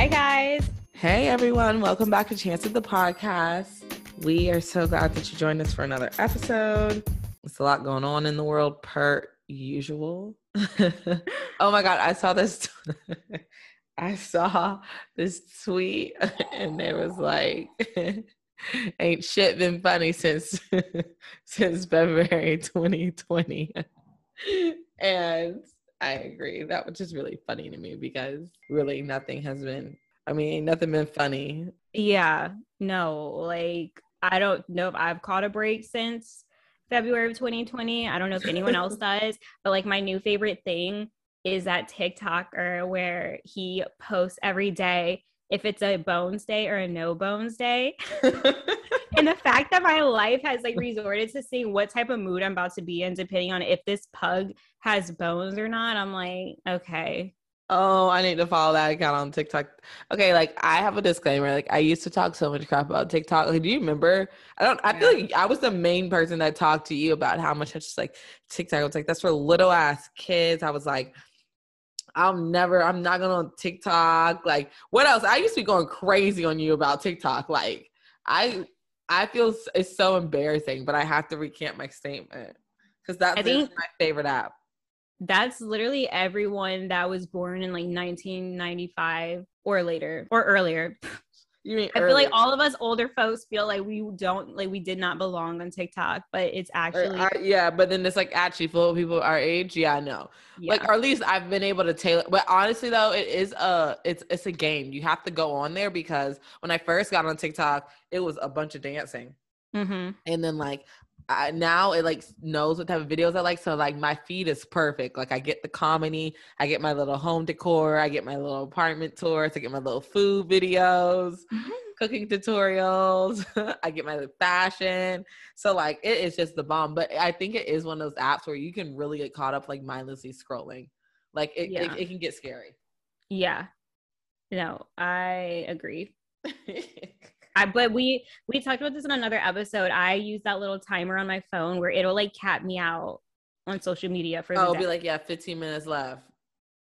Hi, guys. Hey, everyone. Welcome back to Chance of the Podcast. We are so glad that you joined us for another episode. It's a lot going on in the world, per usual. oh my God, I saw this. I saw this tweet and it was like, ain't shit been funny since since February 2020. and I agree. That was just really funny to me because really nothing has been I mean, nothing been funny. Yeah, no, like I don't know if I've caught a break since February of 2020. I don't know if anyone else does, but like my new favorite thing is that TikToker where he posts every day if it's a bones day or a no bones day. and the fact that my life has like resorted to seeing what type of mood I'm about to be in, depending on if this pug has bones or not, I'm like, okay. Oh, I need to follow that account on TikTok. Okay, like I have a disclaimer. Like I used to talk so much crap about TikTok. Like, do you remember? I don't. I feel like I was the main person that talked to you about how much I just like TikTok. I was like, that's for little ass kids. I was like, I'm never. I'm not gonna on TikTok. Like, what else? I used to be going crazy on you about TikTok. Like, I I feel it's so embarrassing, but I have to recant my statement because that's think my favorite app that's literally everyone that was born in like 1995 or later or earlier. You mean I feel like all of us older folks feel like we don't like we did not belong on TikTok, but it's actually yeah. But then it's like actually full of people our age. Yeah, I know. Yeah. Like or at least I've been able to tailor. But honestly though, it is a it's it's a game. You have to go on there because when I first got on TikTok, it was a bunch of dancing. Mm-hmm. And then like I, now it like knows what type of videos I like. So like my feed is perfect. Like I get the comedy, I get my little home decor, I get my little apartment tours, I get my little food videos, mm-hmm. cooking tutorials, I get my fashion. So like it is just the bomb. But I think it is one of those apps where you can really get caught up like mindlessly scrolling. Like it, yeah. it, it can get scary. Yeah. No, I agree. I, but we we talked about this in another episode. I use that little timer on my phone where it'll like cap me out on social media for. Oh, it'll be like yeah, fifteen minutes left.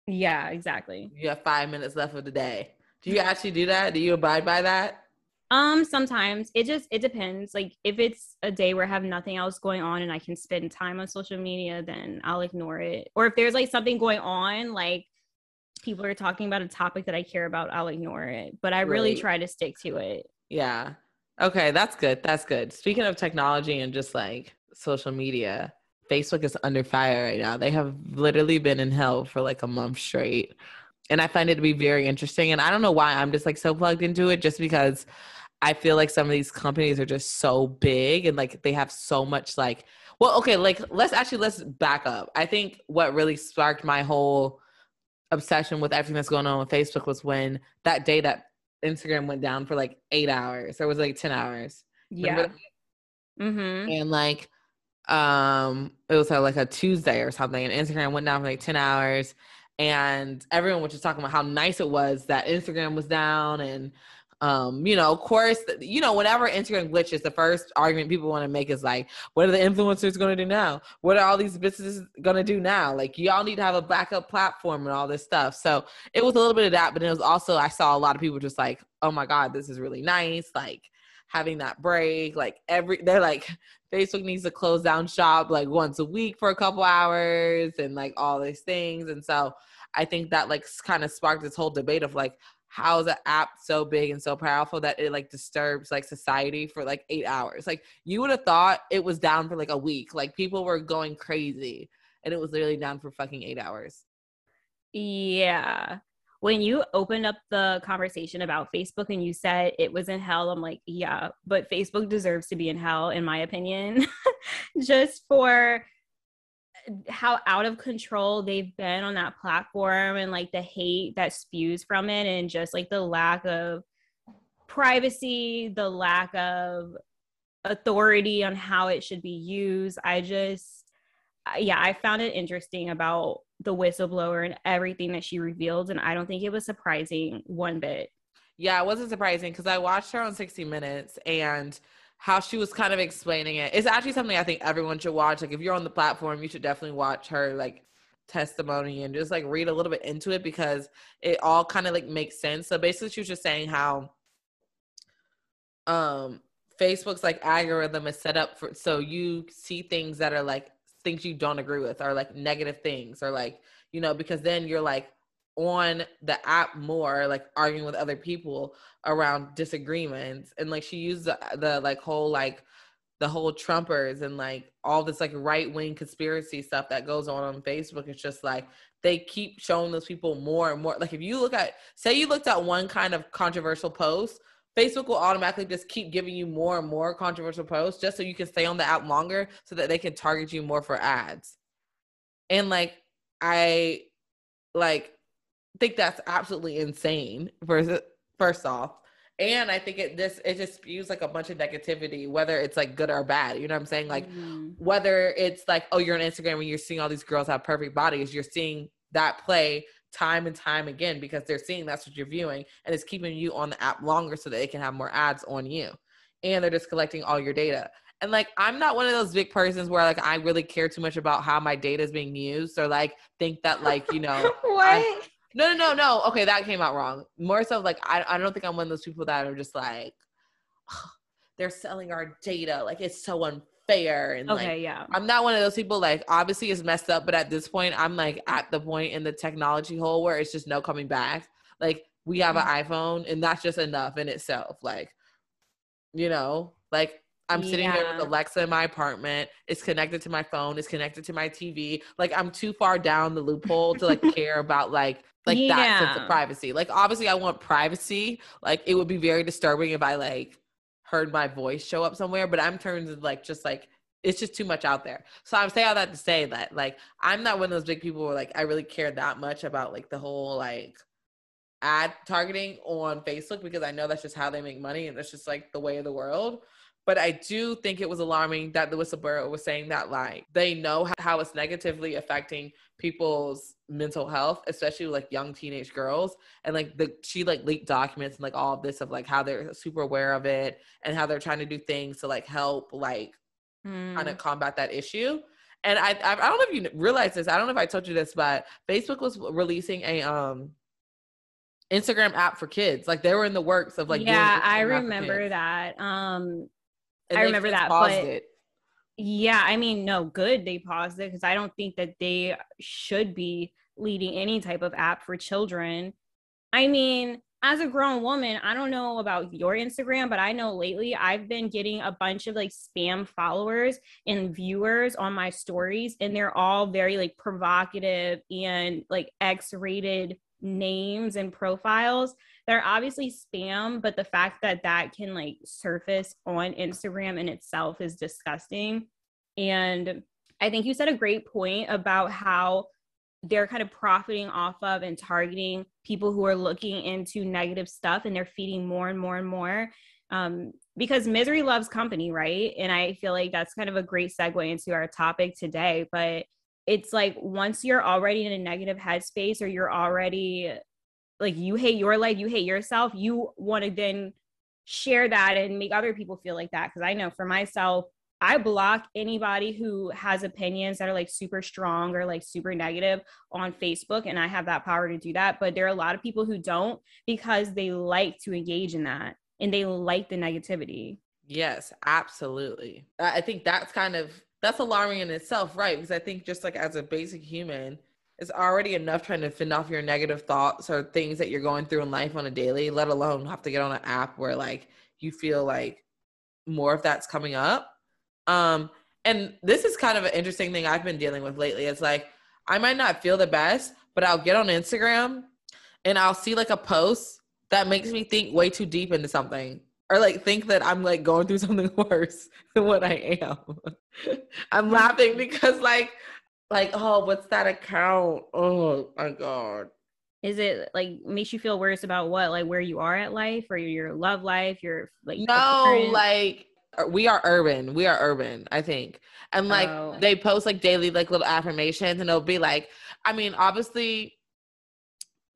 Yeah, exactly. You have five minutes left of the day. Do you actually do that? Do you abide by that? Um, sometimes it just it depends. Like if it's a day where I have nothing else going on and I can spend time on social media, then I'll ignore it. Or if there's like something going on, like people are talking about a topic that I care about, I'll ignore it. But I really right. try to stick to it. Yeah. Okay, that's good. That's good. Speaking of technology and just like social media, Facebook is under fire right now. They have literally been in hell for like a month straight. And I find it to be very interesting. And I don't know why I'm just like so plugged into it, just because I feel like some of these companies are just so big and like they have so much like, well, okay, like let's actually let's back up. I think what really sparked my whole obsession with everything that's going on with Facebook was when that day that Instagram went down for like eight hours. Or was like ten hours. Yeah. Mm-hmm. And like, um, it was like a Tuesday or something, and Instagram went down for like ten hours, and everyone was just talking about how nice it was that Instagram was down, and um, you know, of course, you know, whenever Instagram glitches, the first argument people want to make is like, what are the influencers going to do now? What are all these businesses going to do now? Like, y'all need to have a backup platform and all this stuff. So it was a little bit of that, but it was also, I saw a lot of people just like, oh my God, this is really nice. Like, having that break, like, every, they're like, Facebook needs to close down shop like once a week for a couple hours and like all these things. And so I think that like kind of sparked this whole debate of like, how is an app so big and so powerful that it like disturbs like society for like eight hours? Like you would have thought it was down for like a week. Like people were going crazy and it was literally down for fucking eight hours. Yeah. When you opened up the conversation about facebook and you said it was in hell i'm like yeah but facebook deserves to be in hell in my opinion just for how out of control they've been on that platform and like the hate that spews from it and just like the lack of privacy, the lack of authority on how it should be used. I just yeah, I found it interesting about the whistleblower and everything that she revealed and I don't think it was surprising one bit. Yeah, it wasn't surprising because I watched her on 60 Minutes and how she was kind of explaining it. It's actually something I think everyone should watch. Like if you're on the platform, you should definitely watch her like testimony and just like read a little bit into it because it all kind of like makes sense. So basically she was just saying how um Facebook's like algorithm is set up for so you see things that are like things you don't agree with or like negative things or like you know because then you're like on the app more like arguing with other people around disagreements and like she used the, uh, the like whole like the whole trumpers and like all this like right wing conspiracy stuff that goes on on facebook it's just like they keep showing those people more and more like if you look at say you looked at one kind of controversial post Facebook will automatically just keep giving you more and more controversial posts just so you can stay on the app longer so that they can target you more for ads. And like I like think that's absolutely insane first first off. And I think it this it just spews like a bunch of negativity, whether it's like good or bad. You know what I'm saying? Like mm-hmm. whether it's like, oh, you're on Instagram and you're seeing all these girls have perfect bodies, you're seeing that play time and time again because they're seeing that's what you're viewing and it's keeping you on the app longer so that they can have more ads on you and they're just collecting all your data and like i'm not one of those big persons where like i really care too much about how my data is being used or like think that like you know what I, no no no no okay that came out wrong more so like i, I don't think i'm one of those people that are just like oh, they're selling our data like it's so unfair and okay, like yeah. I'm not one of those people like obviously it's messed up, but at this point I'm like at the point in the technology hole where it's just no coming back. Like we have mm-hmm. an iPhone and that's just enough in itself. Like, you know, like I'm sitting yeah. here with Alexa in my apartment. It's connected to my phone. It's connected to my TV. Like I'm too far down the loophole to like care about like like yeah. that sense of privacy. Like obviously I want privacy. Like it would be very disturbing if I like heard my voice show up somewhere, but I'm turned to like just like it's just too much out there. So I'm saying all that to say that like I'm not one of those big people where like I really care that much about like the whole like ad targeting on Facebook because I know that's just how they make money and that's just like the way of the world. But I do think it was alarming that the whistleblower was saying that like they know how it's negatively affecting people's mental health, especially like young teenage girls. And like the she like leaked documents and like all of this of like how they're super aware of it and how they're trying to do things to like help like mm. kind of combat that issue. And I, I I don't know if you realize this. I don't know if I told you this, but Facebook was releasing a um Instagram app for kids. Like they were in the works of like yeah, I remember that. Um and I remember that, but it. yeah, I mean, no, good they paused it because I don't think that they should be leading any type of app for children. I mean, as a grown woman, I don't know about your Instagram, but I know lately I've been getting a bunch of like spam followers and viewers on my stories, and they're all very like provocative and like X rated names and profiles they're obviously spam but the fact that that can like surface on instagram in itself is disgusting. And i think you said a great point about how they're kind of profiting off of and targeting people who are looking into negative stuff and they're feeding more and more and more um, because misery loves company right? And i feel like that's kind of a great segue into our topic today but it's like once you're already in a negative headspace or you're already like you hate your life, you hate yourself, you want to then share that and make other people feel like that. Cause I know for myself, I block anybody who has opinions that are like super strong or like super negative on Facebook. And I have that power to do that. But there are a lot of people who don't because they like to engage in that and they like the negativity. Yes, absolutely. I think that's kind of that's alarming in itself, right? Because I think just like as a basic human, it's already enough trying to fend off your negative thoughts or things that you're going through in life on a daily, let alone have to get on an app where like you feel like more of that's coming up. Um, and this is kind of an interesting thing I've been dealing with lately. It's like I might not feel the best, but I'll get on Instagram and I'll see like a post that makes me think way too deep into something or like think that I'm like going through something worse than what I am. I'm laughing because like like oh what's that account? Oh my god. Is it like makes you feel worse about what like where you are at life or your love life, your like No, like uh, we are urban. We are urban, I think. And like oh. they post like daily like little affirmations and it'll be like I mean obviously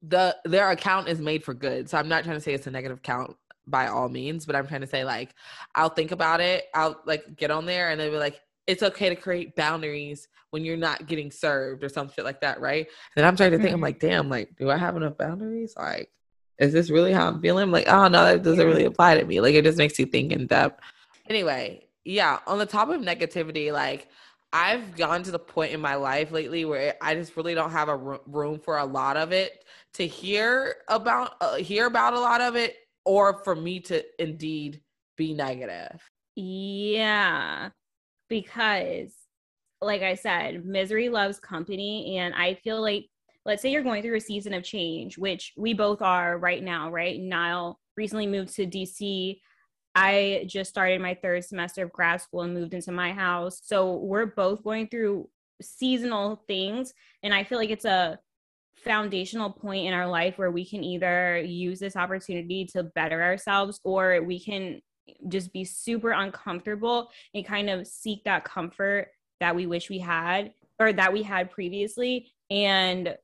the their account is made for good. So I'm not trying to say it's a negative account by all means, but I'm trying to say like I'll think about it. I'll like get on there and they'll be like, it's okay to create boundaries when you're not getting served or some shit like that, right? And I'm trying to think, mm-hmm. I'm like, damn, like, do I have enough boundaries? Like, is this really how I'm feeling? I'm like, oh no, that doesn't really apply to me. Like, it just makes you think in depth. Anyway, yeah, on the top of negativity, like, I've gone to the point in my life lately where I just really don't have a room for a lot of it to hear about, uh, hear about a lot of it, or for me to indeed be negative. Yeah because like I said, misery loves company. And I feel like, let's say you're going through a season of change, which we both are right now, right? Niall recently moved to DC. I just started my third semester of grad school and moved into my house. So we're both going through seasonal things. And I feel like it's a foundational point in our life where we can either use this opportunity to better ourselves or we can just be super uncomfortable and kind of seek that comfort that we wish we had or that we had previously. And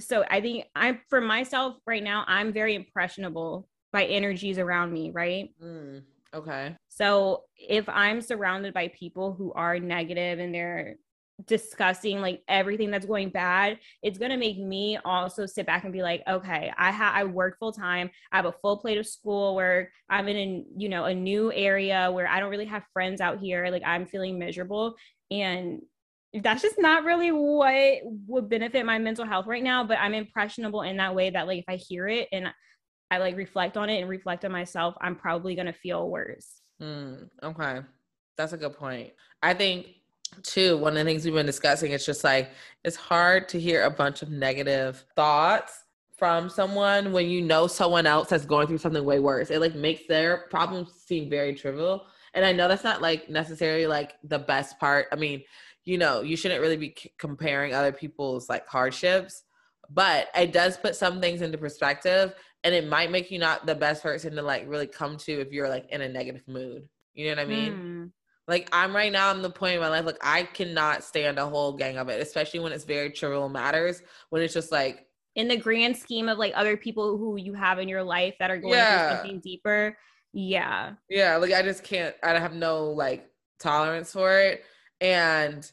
so i think i'm for myself right now i'm very impressionable by energies around me right? Mm, okay. So if i'm surrounded by people who are negative and they're discussing like everything that's going bad it's going to make me also sit back and be like okay i have i work full time i have a full plate of school where i'm in a you know a new area where i don't really have friends out here like i'm feeling miserable and that's just not really what would benefit my mental health right now but i'm impressionable in that way that like if i hear it and i like reflect on it and reflect on myself i'm probably going to feel worse. Mm, okay. That's a good point. I think too, one of the things we've been discussing, it's just like it's hard to hear a bunch of negative thoughts from someone when you know someone else that's going through something way worse. It like makes their problems seem very trivial. And I know that's not like necessarily like the best part. I mean, you know, you shouldn't really be c- comparing other people's like hardships, but it does put some things into perspective and it might make you not the best person to like really come to if you're like in a negative mood. You know what I mean? Mm. Like I'm right now in the point in my life, like I cannot stand a whole gang of it, especially when it's very trivial matters. When it's just like in the grand scheme of like other people who you have in your life that are going yeah. through something deeper. Yeah. Yeah. Like I just can't I have no like tolerance for it. And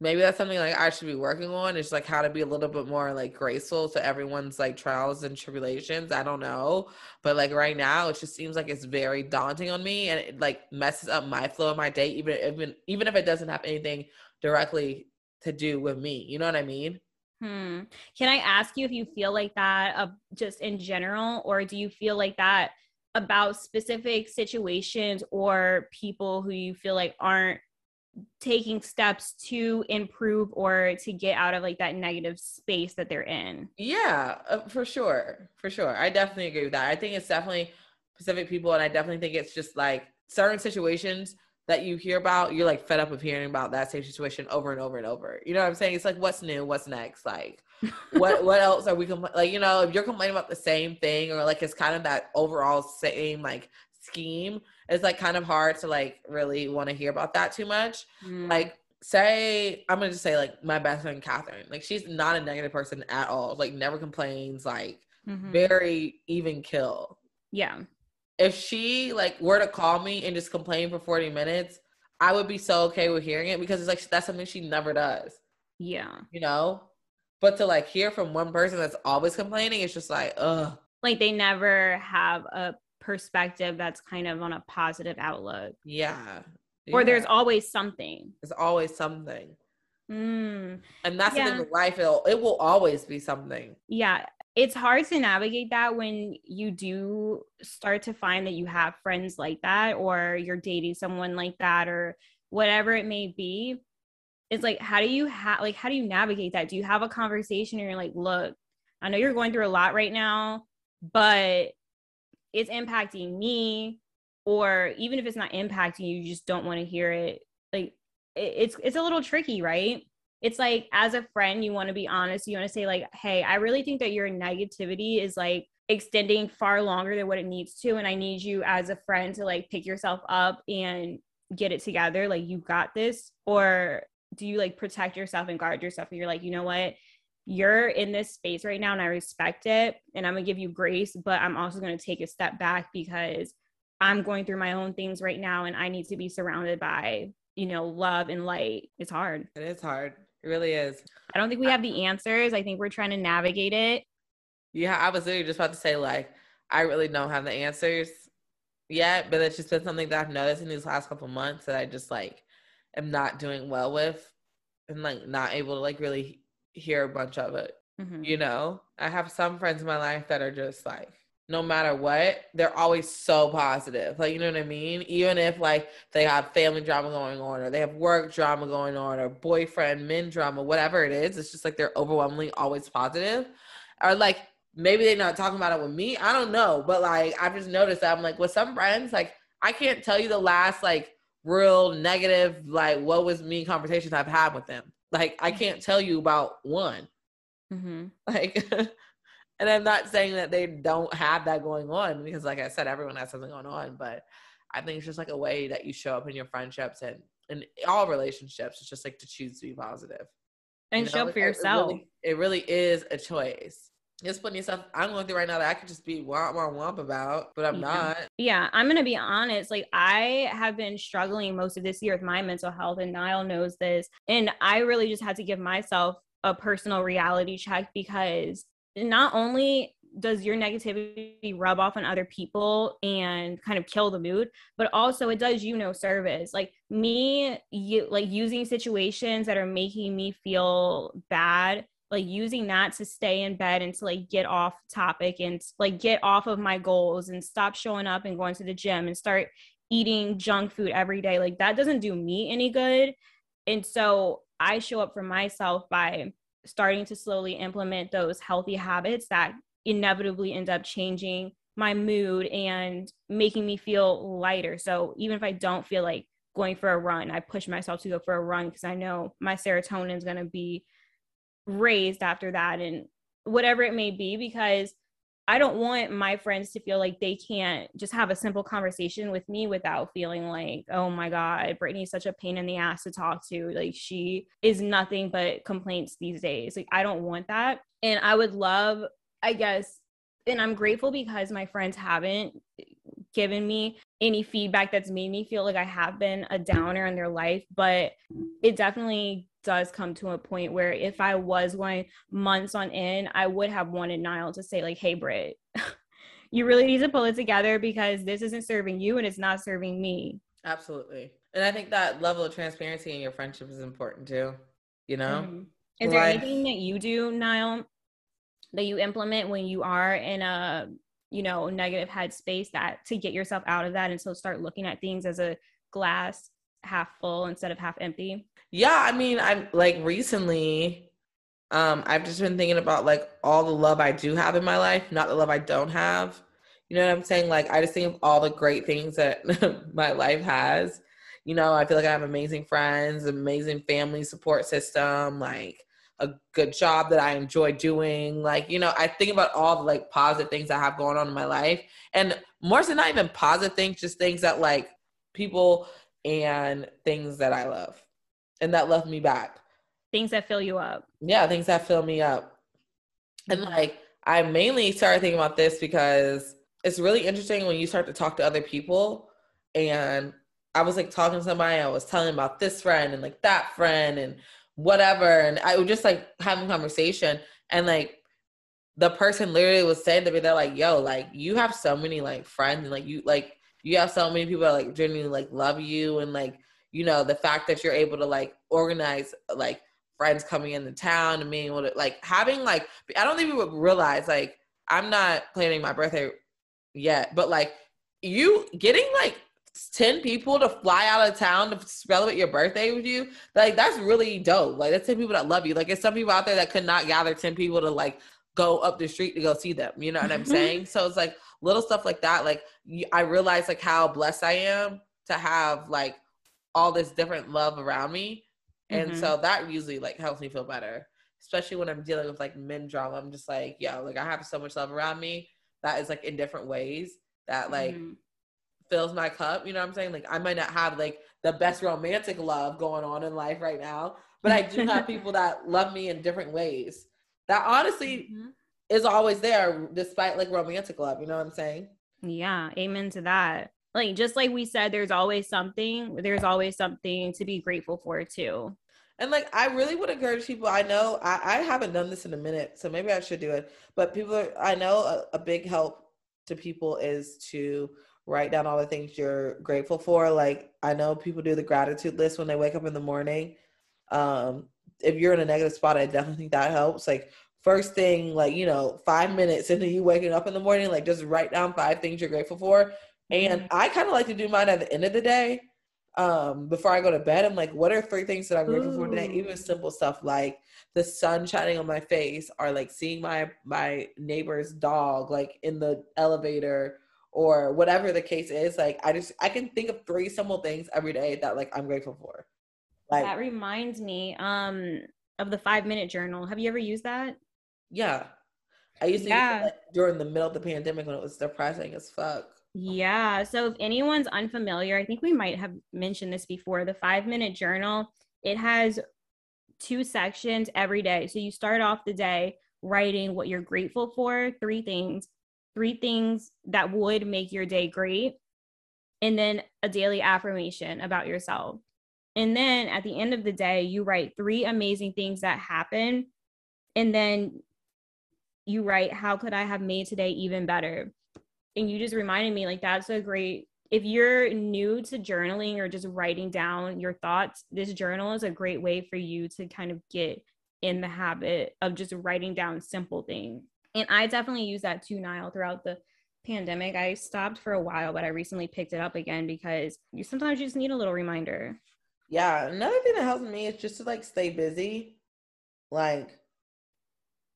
maybe that's something like I should be working on. It's like how to be a little bit more like graceful to everyone's like trials and tribulations. I don't know, but like right now, it just seems like it's very daunting on me, and it like messes up my flow of my day, even even even if it doesn't have anything directly to do with me. You know what I mean? Hmm. Can I ask you if you feel like that uh, just in general, or do you feel like that about specific situations or people who you feel like aren't taking steps to improve or to get out of like that negative space that they're in. Yeah, uh, for sure. For sure. I definitely agree with that. I think it's definitely specific people and I definitely think it's just like certain situations that you hear about, you're like fed up of hearing about that same situation over and over and over. You know what I'm saying? It's like what's new, what's next? Like what what else are we compl- like you know, if you're complaining about the same thing or like it's kind of that overall same like scheme, it's like kind of hard to like really want to hear about that too much. Mm. Like say I'm gonna just say like my best friend Catherine, like she's not a negative person at all. Like never complains, like mm-hmm. very even kill. Yeah. If she like were to call me and just complain for 40 minutes, I would be so okay with hearing it because it's like that's something she never does. Yeah. You know? But to like hear from one person that's always complaining, it's just like, ugh. Like they never have a perspective that's kind of on a positive outlook. Yeah. yeah. Or there's always something. There's always something. Mm. And that's yeah. the thing with life, it'll, it will always be something. Yeah. It's hard to navigate that when you do start to find that you have friends like that, or you're dating someone like that, or whatever it may be. It's like, how do you have, like, how do you navigate that? Do you have a conversation and you're like, look, I know you're going through a lot right now, but it's impacting me or even if it's not impacting you, you just don't want to hear it like it's it's a little tricky right? It's like as a friend you want to be honest you want to say like hey i really think that your negativity is like extending far longer than what it needs to and i need you as a friend to like pick yourself up and get it together like you got this or do you like protect yourself and guard yourself and you're like you know what you're in this space right now and I respect it and I'm going to give you grace, but I'm also going to take a step back because I'm going through my own things right now and I need to be surrounded by you know, love and light. It's hard. It is hard. It really is. I don't think we have the answers. I think we're trying to navigate it. Yeah, I was literally just about to say, like, I really don't have the answers yet, but it's just been something that I've noticed in these last couple months that I just like am not doing well with and like not able to like really hear a bunch of it. Mm-hmm. You know, I have some friends in my life that are just like, no matter what, they're always so positive. Like, you know what I mean? Even if like they have family drama going on or they have work drama going on or boyfriend, men drama, whatever it is, it's just like they're overwhelmingly always positive. Or like maybe they're not talking about it with me. I don't know. But like I've just noticed that I'm like with some friends, like I can't tell you the last like real negative, like what was me conversations I've had with them. Like I can't tell you about one. Mm-hmm. Like and I'm not saying that they don't have that going on because like I said, everyone has something going on, but I think it's just like a way that you show up in your friendships and in all relationships. It's just like to choose to be. And you know? show up for yourself. It really, it really is a choice just putting yourself i'm going through right now that i could just be womp womp womp about but i'm yeah. not. Yeah i'm gonna be honest like i have been struggling most of this year with my mental health and niall knows this and i really just had to give myself a personal reality check because not only does your negativity rub off on other people and kind of kill the mood but also it does you no service. Like me you, like using situations that are making me feel bad like using that to stay in bed and to like get off topic and like get off of my goals and stop showing up and going to the gym and start eating junk food every day. Like that doesn't do me any good. And so i show up for myself by starting to slowly implement those healthy habits that inevitably end up changing my mood and making me feel lighter. So even if i don't feel like going for a run i push myself to go for a run because i know my serotonin is going to be raised after that and whatever it may be because I don't want my friends to feel like they can't just have a simple conversation with me without feeling like, oh my God, Brittany's such a pain in the ass to talk to. Like, she is nothing but complaints these days. Like, I don't want that. And I would love, I guess, and I'm grateful because my friends haven't given me any feedback that's made me feel like I have been a downer in their life, but it definitely does come to a point where if I was going months on end, I would have wanted Niall to say, like, hey, Britt, you really need to pull it together because this isn't serving you and it's not serving me. Absolutely. And I think that level of transparency in your friendship is important too. You know? Mm-hmm. Is there anything that you do, Niall, that you implement when you are in a you know negative headspace that to get yourself out of that and so start looking at things as a glass half full instead of half empty yeah i mean i'm like recently um i've just been thinking about like all the love i do have in my life not the love i don't have you know what i'm saying like i just think of all the great things that my life has you know i feel like i have amazing friends amazing family support system like a good job that I enjoy doing. Like, you know, I think about all the like positive things I have going on in my life. And more than not even positive things, just things that like people and things that I love and that left me back. Things that fill you up. Yeah, things that fill me up. And mm-hmm. like, I mainly started thinking about this because it's really interesting when you start to talk to other people. And I was like talking to somebody, I was telling about this friend and like that friend and whatever. And I was just like having conversation. And like the person literally was saying to me, they're like, yo, like you have so many like friends and like you like you have so many people that like genuinely like love you and like you know the fact that you're able to like organize like friends coming into town and being able to like having like I don't think people realize like I'm not planning my birthday yet, but like you getting like 10 people to fly out of town to celebrate your birthday with you like that's really dope. Like that's 10 people that love you. Like it's some people out there that could not gather 10 people to like go up the street to go see them. You know what i'm mm-hmm. saying? So it's like little stuff like that. Like i realize like how blessed i am to have like all this different love around me and mm-hmm. so that usually like helps me feel better especially when i'm dealing with like men drama i'm just like yeah like i have so much love around me that is like in different ways that like mm-hmm fills my cup. You know what I'm saying? Like I might not have like the best romantic love going on in life right now, but I do have people that love me in different ways. That honestly mm-hmm. is always there despite like romantic love. You know what I'm saying? Yeah, amen to that. Like just like we said there's always something there's always something to be grateful for too. And like i really would encourage people i know i, I haven't done this in a minute so maybe i should do it but people are, i know a, a big help to people is to write down all the things you're grateful for like i know people do the gratitude list when they wake up in the morning um if you're in a negative spot i definitely think that helps like first thing like you know five minutes into you waking up in the morning like just write down five things you're grateful for and mm-hmm. I kind of like to do mine at the end of the day. Um, before I go to bed, I'm like, what are three things that I'm grateful for today? Even simple stuff like the sun shining on my face or like seeing my my neighbor's dog like in the elevator or whatever the case is. Like I just I can think of three simple things every day that like I'm grateful for. Like that reminds me um of the five minute journal. Have you ever used that? Yeah. I used to yeah. use it like, during the middle of the pandemic when it was depressing as fuck. Yeah. So if anyone's unfamiliar, I think we might have mentioned this before. The five minute journal, it has two sections every day. So you start off the day writing what you're grateful for, three things, three things that would make your day great, and then a daily affirmation about yourself. And then at the end of the day, you write three amazing things that happen. And then you write, How could I have made today even better? And you just reminded me like that's a great. If you're new to journaling or just writing down your thoughts this journal is a great way for you to kind of get in the habit of just writing down simple things. And i definitely use that too Niall throughout the pandemic. I stopped for a while but i recently picked it up again because you sometimes you just need a little reminder. Yeah another thing that helps me is just to like stay busy. Like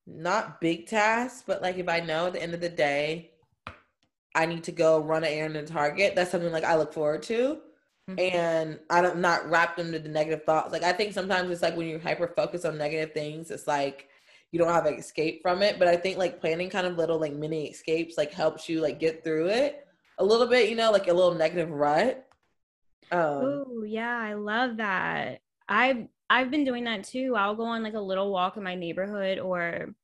not big tasks but like if i know at the end of the day I need to go run an errand in Target. That's something like I look forward to. Mm-hmm. And I'm not wrapped into the negative thoughts. Like I think sometimes it's like when you're hyper focused on negative things, it's like you don't have an escape from it. But I think like planning kind of little like mini escapes like helps you like get through it a little bit, you know, like a little negative rut. Um Oh yeah, I love that. I've I've been doing that too. I'll go on like a little walk in my neighborhood or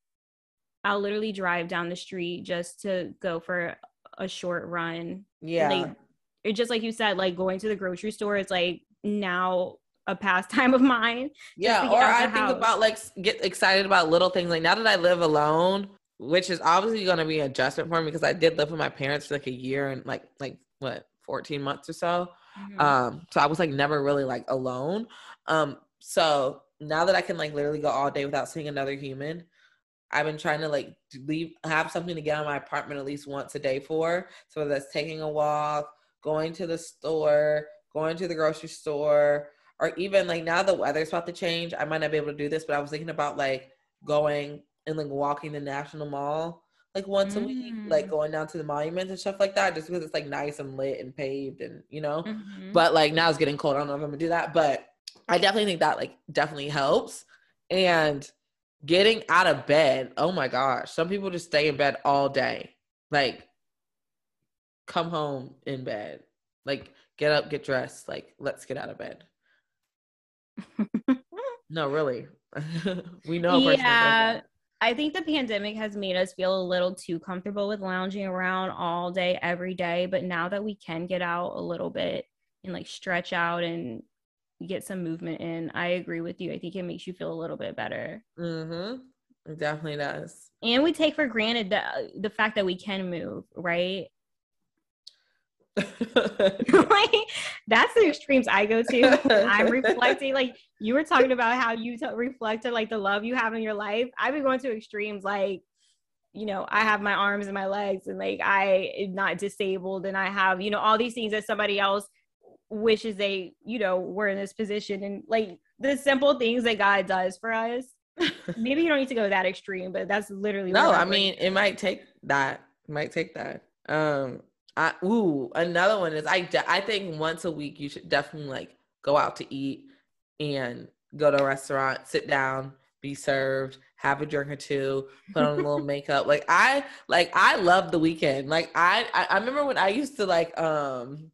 I'll literally drive down the street just to go for a short run. Yeah. Like, it's just like you said, like going to the grocery store is like now a pastime of mine. Yeah. Or I think house. about like get excited about little things. Like now that I live alone, which is obviously going to be an adjustment for me because I did live with my parents for like a year and like, like what, 14 months or so. Mm-hmm. Um, so I was like never really like alone. Um, so now that I can like literally go all day without seeing another human, I've been trying to like leave have something to get out of my apartment at least once a day for. So that's taking a walk, going to the store, going to the grocery store, or even like now the weather's about to change. I might not be able to do this, but I was thinking about like going and like walking the National Mall like once mm. a week, like mm. going down to the monuments and stuff like that, just because it's like nice and lit and paved and you know. Mm-hmm. But like now it's getting cold. I don't know if I'm gonna do that, but I definitely think that like definitely helps. And getting out of bed. Oh my gosh. Some people just stay in bed all day. Like come home in bed. Like get up, get dressed. Like let's get out of bed. no, really. we know. Yeah. I think the pandemic has made us feel a little too comfortable with lounging around all day, every day. But now that we can get out a little bit and like stretch out and get some movement in. I agree with you. I think it makes you feel a little bit better. Mm-hmm. It definitely does. And we take for granted the the fact that we can move, right? like that's the extremes I go to. I'm reflecting, like you were talking about how you t- reflected like the love you have in your life. I've been going to extremes, like you know, I have my arms and my legs, and like I am not disabled, and I have you know all these things that somebody else wishes they, you know, were in this position and like the simple things that God does for us. Maybe you don't need to go that extreme, but that's literally no. I mean, it might take that. It might take that. Um, I ooh, another one is I. De- I think once a week you should definitely like go out to eat and go to a restaurant, sit down, be served, have a drink or two, put on a little makeup. Like I like I love the weekend. Like I, I I remember when I used to like um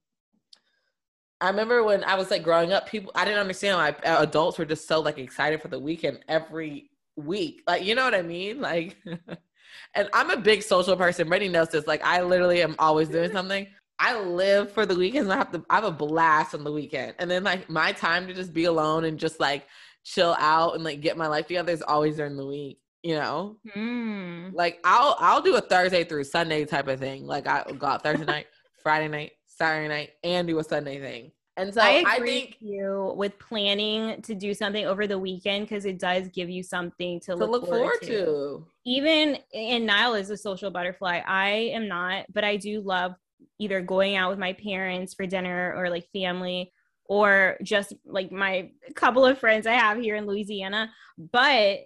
I remember when I was like growing up, people I didn't understand why uh, adults were just so like excited for the weekend every week. Like, you know what I mean? Like, and I'm a big social person. Brittany knows this. Like, I literally am always doing something. I live for the weekends. I have to I have a blast on the weekend. And then like my time to just be alone and just like chill out and like get my life together is always during the week, you know? Mm. Like I'll I'll do a Thursday through Sunday type of thing. Like I go out Thursday night, Friday night, Saturday night, and do a Sunday thing. And so I I, think with you with planning to do something over the weekend because it does give you something to, to look forward to. Even and Niall is a social butterfly. I am not, but I do love either going out with my parents for dinner or like family or just like my couple of friends I have here in Louisiana. But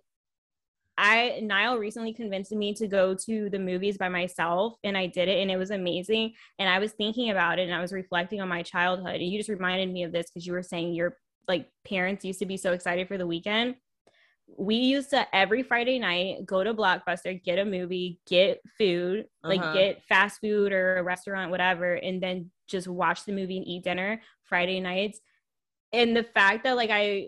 I Niall recently convinced me to go to the movies by myself and I did it and it was amazing. And I was thinking about it and I was reflecting on my childhood. And you just reminded me of this because you were saying your like parents used to be so excited for the weekend. We used to every Friday night go to Blockbuster, get a movie, get food, like Uh-huh. get fast food or a restaurant, whatever, and then just watch the movie and eat dinner Friday nights. And the fact that like I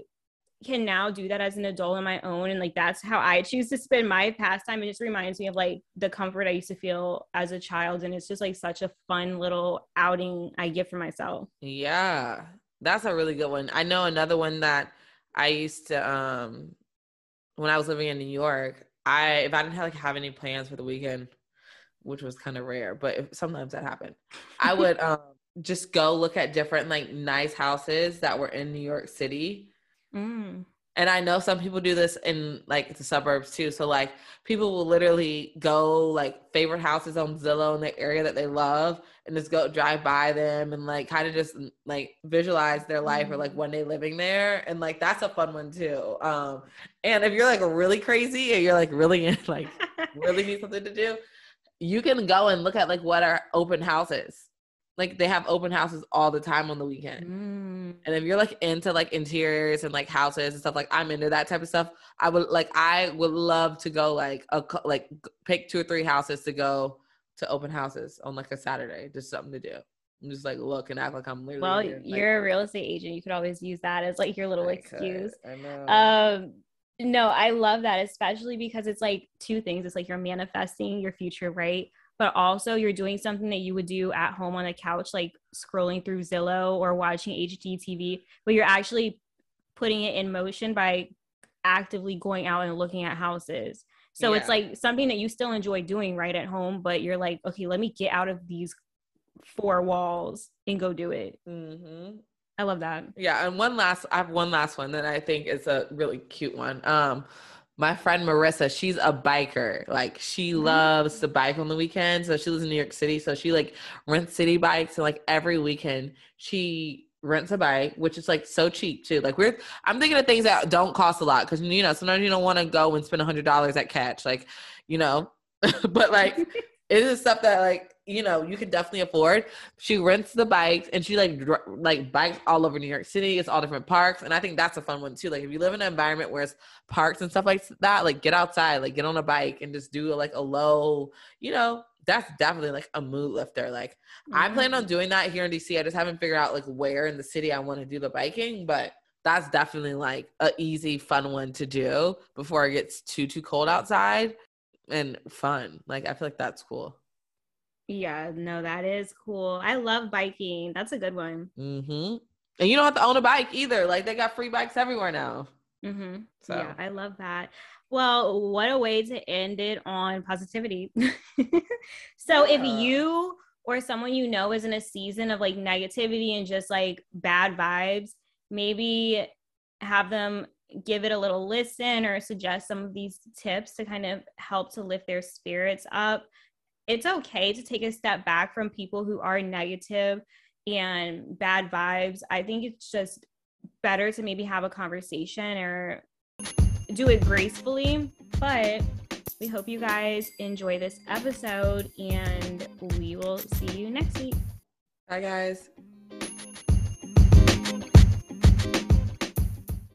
can now do that as an adult on my own and like that's how I choose to spend my pastime. It just reminds me of like the comfort I used to feel as a child. And it's just like such a fun little outing I get for myself. Yeah. That's a really good one. I know another one that I used to um when I was living in New York, I if I didn't have like have any plans for the weekend, which was kind of rare, but if, sometimes that happened. I would um just go look at different like nice houses that were in New York City. Mm. And I know some people do this in like the suburbs too. So like people will literally go like favorite houses on Zillow in the area that they love and just go drive by them and like kind of just like visualize their life or like one day living there. And like that's a fun one too. Um and if you're like really crazy and you're like really in like really need something to do, you can go and look at like what are open houses. Like they have open houses all the time on the weekend. Mm. And if you're like into like interiors and like houses and stuff, like I'm into that type of stuff. I would like I would love to go like a like pick two or three houses to go to open houses on like a Saturday, just something to do. I'm just like look and act like I'm literally. Well, here, you're a real estate agent. You could always use that as like your little I could, excuse. I know. Um, no, I love that, especially because it's like two things. It's like you're manifesting your future, right? But also you're doing something that you would do at home on the couch, like scrolling through Zillow or watching HGTV, but you're actually putting it in motion by actively going out and looking at houses. So it's like something that you still enjoy doing right at home, but you're like, okay, let me get out of these four walls and go do it. hmm I love that. Yeah, and one last I have one last one that I think is a really cute one. Um my friend Marissa, she's a biker. Like she Mhm. loves to bike on the weekends. So she lives in New York City. So she like rents Citi Bikes and like every weekend she rents a bike, which is like so cheap too. Like we're I'm thinking of things that don't cost a lot because you know sometimes you don't want to go and spend a hundred dollars at catch, like you know. but like it is stuff that like you know you can definitely afford. She rents the bikes and she like dr- like bikes all over New York City. It's all different parks, and I think that's a fun one too. Like if you live in an environment where it's parks and stuff like that, like get outside, like get on a bike and just do like a low, you know. That's definitely like a mood lifter. Like I plan on mm-hmm. doing that here in DC. I just haven't figured out like where in the city I want to do the biking, but that's definitely like a easy, fun one to do before it gets too too cold outside and fun. Like I feel like that's cool. Yeah, no, that is cool. I love biking. That's a good one. hmm And you don't have to own a bike either. Like they got free bikes everywhere now. hmm So Yeah, I love that. Well, what a way to end it on positivity. so, if you or someone you know is in a season of like negativity and just like bad vibes, maybe have them give it a little listen or suggest some of these tips to kind of help to lift their spirits up. It's okay to take a step back from people who are negative and bad vibes. I think it's just better to maybe have a conversation or do it gracefully. But we hope you guys enjoy this episode and we will see you next week. Bye guys.